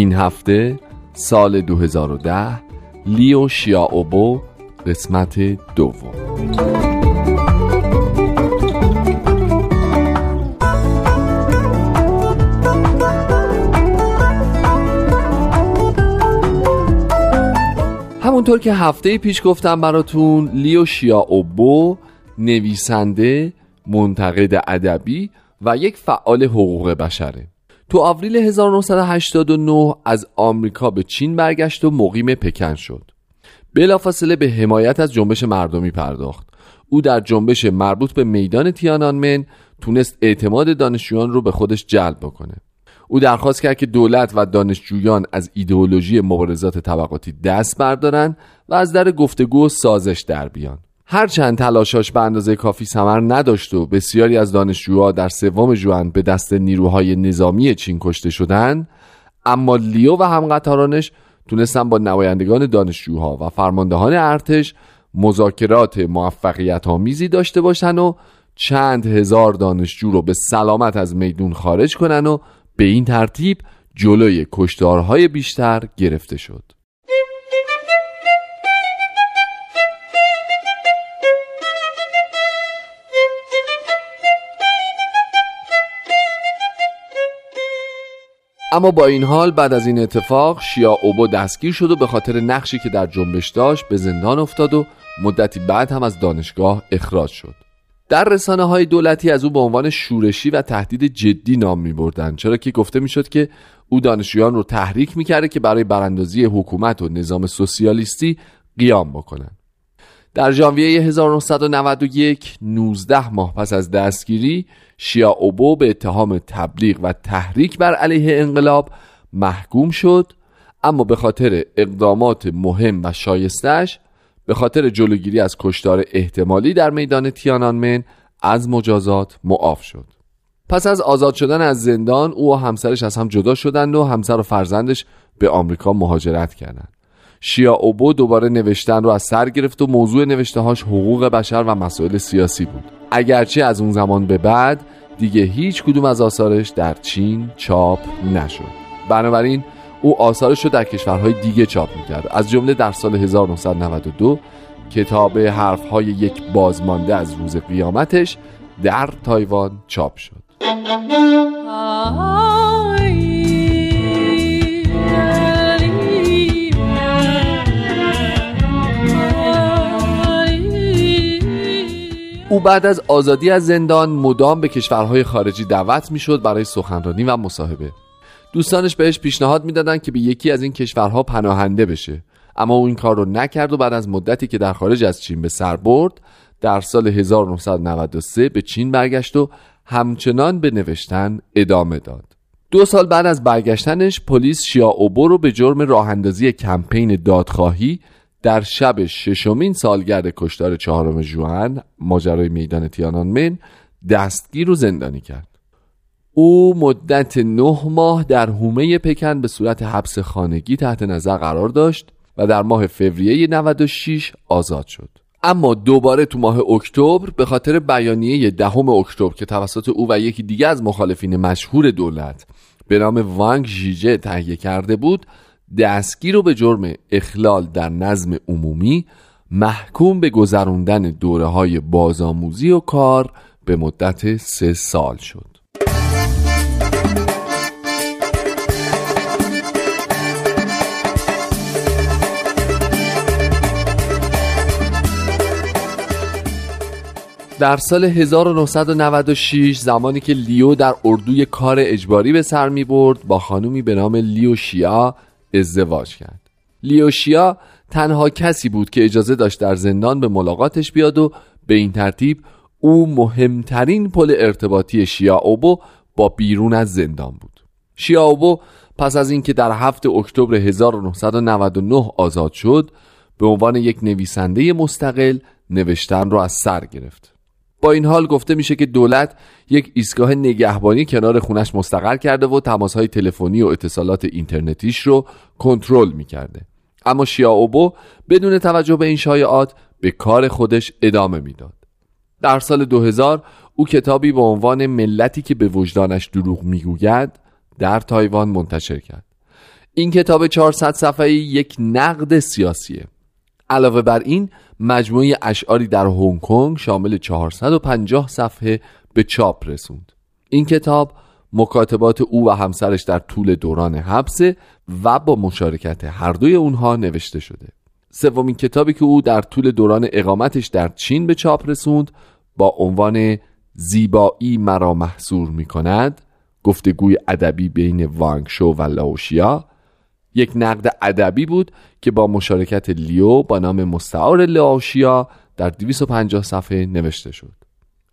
این هفته سال 2010 لیو شیاوبو قسمت دوم. همونطور که هفته پیش گفتم براتون لیو شیاوبو نویسنده منتقد ادبی و یک فعال حقوق بشره. تو آوریل 1989 از آمریکا به چین برگشت و مقیم پکن شد. بلافاصله به حمایت از جنبش مردمی پرداخت. او در جنبش مربوط به میدان تیانانمن تونست اعتماد دانشجویان رو به خودش جلب بکنه. او درخواست کرد که دولت و دانشجویان از ایدئولوژی مبارزات طبقاتی دست بردارن و از در گفتگو و سازش در بیان. هرچند تلاشاش به اندازه کافی ثمر نداشت و بسیاری از دانشجوها در سوم جوان به دست نیروهای نظامی چین کشته شدند اما لیو و همقطارانش تونستن با نمایندگان دانشجوها و فرماندهان ارتش مذاکرات موفقیت آمیزی داشته باشن و چند هزار دانشجو رو به سلامت از میدون خارج کنن و به این ترتیب جلوی کشتارهای بیشتر گرفته شد. اما با این حال بعد از این اتفاق شیا اوبو دستگیر شد و به خاطر نقشی که در جنبش داشت به زندان افتاد و مدتی بعد هم از دانشگاه اخراج شد. در رسانه های دولتی از او به عنوان شورشی و تهدید جدی نام می بردن چرا که گفته می شد که او دانشجویان رو تحریک می کرده که برای براندازی حکومت و نظام سوسیالیستی قیام بکنن در ژانویه 1991 19 ماه پس از دستگیری شیا اوبو به اتهام تبلیغ و تحریک بر علیه انقلاب محکوم شد. اما به خاطر اقدامات مهم و شایستش به خاطر جلوگیری از کشتار احتمالی در میدان تیانانمن از مجازات معاف شد. پس از آزاد شدن از زندان او و همسرش از هم جدا شدند و همسر و فرزندش به آمریکا مهاجرت کردند. شیا اوبو دوباره نوشتن رو از سر گرفت و موضوع نوشتهاش حقوق بشر و مسائل سیاسی بود. اگرچه از اون زمان به بعد دیگه هیچ کدوم از آثارش در چین چاپ نشد. بنابراین او آثارش رو در کشورهای دیگه چاپ می‌کرد. از جمله در سال 1992 کتاب حرفهای یک بازمانده از روز قیامتش در تایوان چاپ شد. بعد از آزادی از زندان مدام به کشورهای خارجی دعوت می‌شد برای سخنرانی و مصاحبه. دوستانش بهش پیشنهاد می‌دادند که به یکی از این کشورها پناهنده بشه. اما او این کار رو نکرد و بعد از مدتی که در خارج از چین به سر برد در سال 1993 به چین برگشت و همچنان به نوشتن ادامه داد. دو سال بعد از برگشتنش پلیس شیا اوبو رو به جرم راه اندازی کمپین دادخواهی در شب ششمین سالگرد کشتار چهارم جوان ماجرای میدان تیانانمن دستگیر و زندانی کرد. او مدت نه ماه در حومه پکن به صورت حبس خانگی تحت نظر قرار داشت و در ماه فوریه 96 آزاد شد. اما دوباره تو ماه اکتبر به خاطر بیانیه دهم اکتبر که توسط او و یکی دیگه از مخالفین مشهور دولت به نام وانگ جیجه تهیه کرده بود دستگیر رو به جرم اخلال در نظم عمومی محکوم به گذراندن دوره های بازآموزی و کار به مدت سه سال شد. در سال 1996 زمانی که لیو در اردوی کار اجباری به سر می برد با خانومی به نام لیو شیا ازدواج کرد. لیو شیا تنها کسی بود که اجازه داشت در زندان به ملاقاتش بیاد و به این ترتیب او مهمترین پل ارتباطی شیا اوبو با بیرون از زندان بود. شیا اوبو پس از اینکه در هفت اکتبر 1999 آزاد شد به عنوان یک نویسنده مستقل نوشتن را از سر گرفت. با این حال گفته میشه که دولت یک ایستگاه نگهبانی کنار خونش مستقر کرده و تماسهای تلفنی و اتصالات اینترنتیش رو کنترل می‌کرده. اما شیا اوبو بدون توجه به این شایعات به کار خودش ادامه می‌داد. در سال 2000 او کتابی با عنوان ملتی که به وجدانش دروغ می‌گوید در تایوان منتشر کرد. این کتاب 400 صفحه‌ای یک نقد سیاسیه. علاوه بر این مجموعه اشعاری در هنگ کنگ شامل 450 صفحه به چاپ رسوند. این کتاب مکاتبات او و همسرش در طول دوران حبسه و با مشارکت هر دوی اونها نوشته شده. سومین کتابی که او در طول دوران اقامتش در چین به چاپ رسوند با عنوان زیبایی مرا محصور می کند گفتگوی ادبی بین وانگ شو و لاوشیا یک نقد ادبی بود که با مشارکت لیو با نام مستعار لاوشیا در 250 صفحه نوشته شد.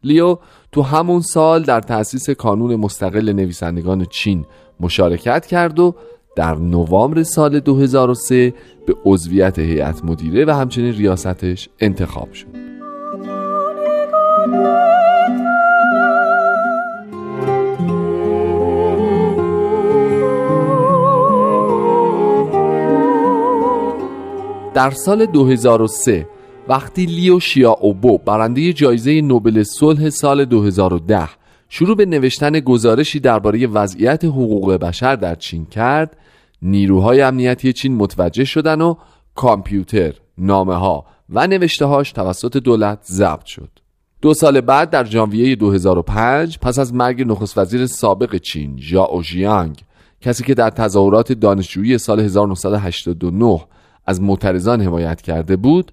لیو تو همون سال در تأسیس کانون مستقل نویسندگان چین مشارکت کرد و در نوامبر سال 2003 به عضویت هیئت مدیره و همچنین ریاستش انتخاب شد. در سال 2003 وقتی لیو شیا اوبو برنده جایزه نوبل صلح سال 2010 شروع به نوشتن گزارشی درباره وضعیت حقوق بشر در چین کرد نیروهای امنیتی چین متوجه شدن و کامپیوتر، نامه ها و نوشته هاش توسط دولت ضبط شد. دو سال بعد در ژانویه 2005 پس از مرگ نخست وزیر سابق چین ژائو ژیانگ کسی که در تظاهرات دانشجویی سال 1989 از معترضان حمایت کرده بود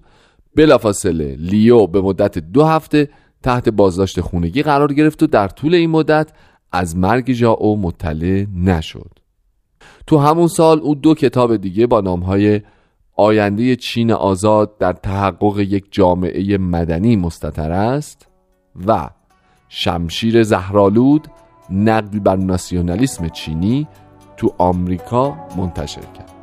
بلافاصله لیو به مدت دو هفته تحت بازداشت خونگی قرار گرفت و در طول این مدت از مرگ ژائو مطلع نشد. تو همون سال او دو کتاب دیگه با نامهای آینده چین آزاد در تحقق یک جامعه مدنی مستطر است و شمشیر زهرالود نقدی بر ناسیونالیسم چینی تو آمریکا منتشر کرد.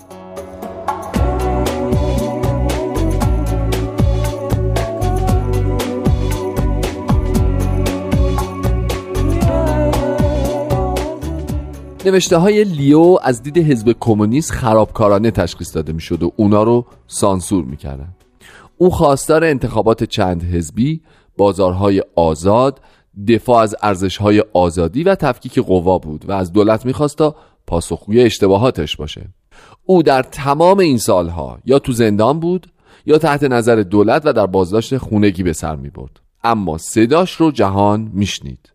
نوشته های لیو از دید حزب کمونیست خرابکارانه تشخیص داده می‌شد و اونا رو سانسور می‌کردن. او خواستار انتخابات چند حزبی بازارهای آزاد دفاع از ارزشهای آزادی و تفکیک قوا بود و از دولت می‌خواست تا پاسخگوی اشتباهاتش باشه. او در تمام این سالها یا تو زندان بود یا تحت نظر دولت و در بازداشت خونگی به سر می برد اما صداش رو جهان میشنید.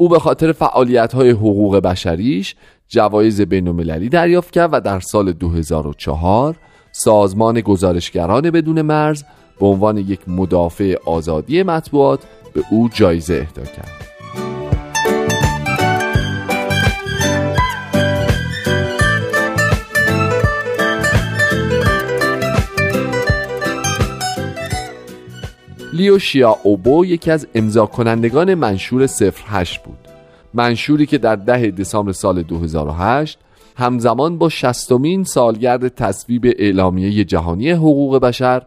او به خاطر فعالیت های حقوق بشریش جوایز بین دریافت کرد و در سال 2004 سازمان گزارشگران بدون مرز به عنوان یک مدافع آزادی مطبوعات به او جایزه اهدا کرد. لیو شیا اوبو یکی از امضا کنندگان منشور 08 بود. منشوری که در ده دسامبر سال 2008 همزمان با شستمین سالگرد تصویب اعلامیه جهانی حقوق بشر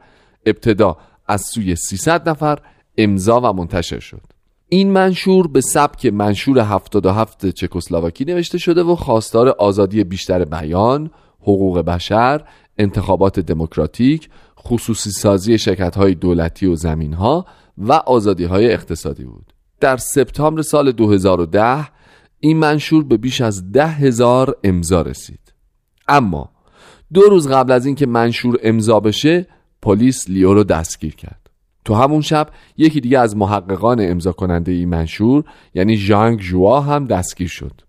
ابتدا از سوی 300 نفر امضا و منتشر شد. این منشور به سبک منشور 77 چکسلواکی نوشته شده و خواستار آزادی بیشتر بیان، حقوق بشر، انتخابات دموکراتیک، خصوصی سازی شرکت های دولتی و زمین ها و آزادی های اقتصادی بود. در سپتامبر سال 2010 این منشور به بیش از ده هزار امضا رسید. اما دو روز قبل از اینکه منشور امضا بشه پلیس لیو رو دستگیر کرد. تو همون شب یکی دیگه از محققان امضا کننده این منشور یعنی ژانگ ژوا هم دستگیر شد.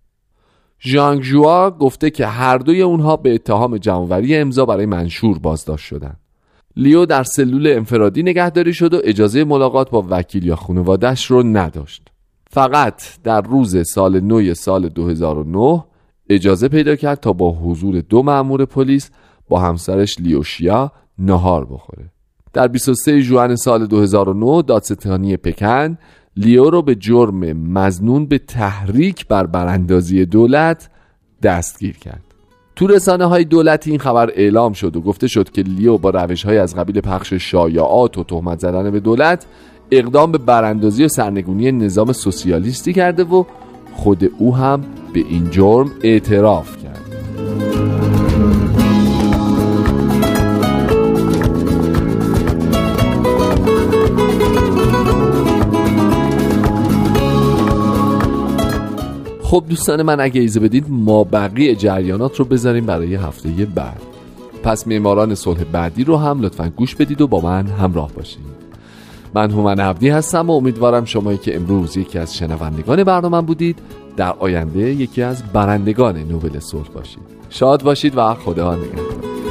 ژانگ ژوا گفته که هر دوی اونها به اتهام جمعوری امضا برای منشور بازداشت شدند لیو در سلول انفرادی نگهداری شد و اجازه ملاقات با وکیل یا خانوادش رو نداشت. فقط در روز سال نو سال 2009 اجازه پیدا کرد تا با حضور دو مأمور پلیس با همسرش لیوشیا نهار بخوره. در 23 ژوئن سال 2009 دادستانی پکن لیو رو به جرم مزنون به تحریک بر براندازی دولت دستگیر کرد. تو رسانه های دولتی این خبر اعلام شد و گفته شد که لیو با روش های از قبیل پخش شایعات و تهمت زدن به دولت اقدام به براندازی و سرنگونی نظام سوسیالیستی کرده و خود او هم به این جرم اعتراف کرد. خب دوستان من اگه ایزه بدید ما بقیه جریانات رو بذاریم برای هفته بعد. پس معماران صلح بعدی رو هم لطفا گوش بدید و با من همراه باشید من هومن عبدی هستم و امیدوارم شمایی که امروز یکی از شنوندگان برنامه بودید در آینده یکی از برندگان نوبل صلح باشید. شاد باشید و خدا نگهدار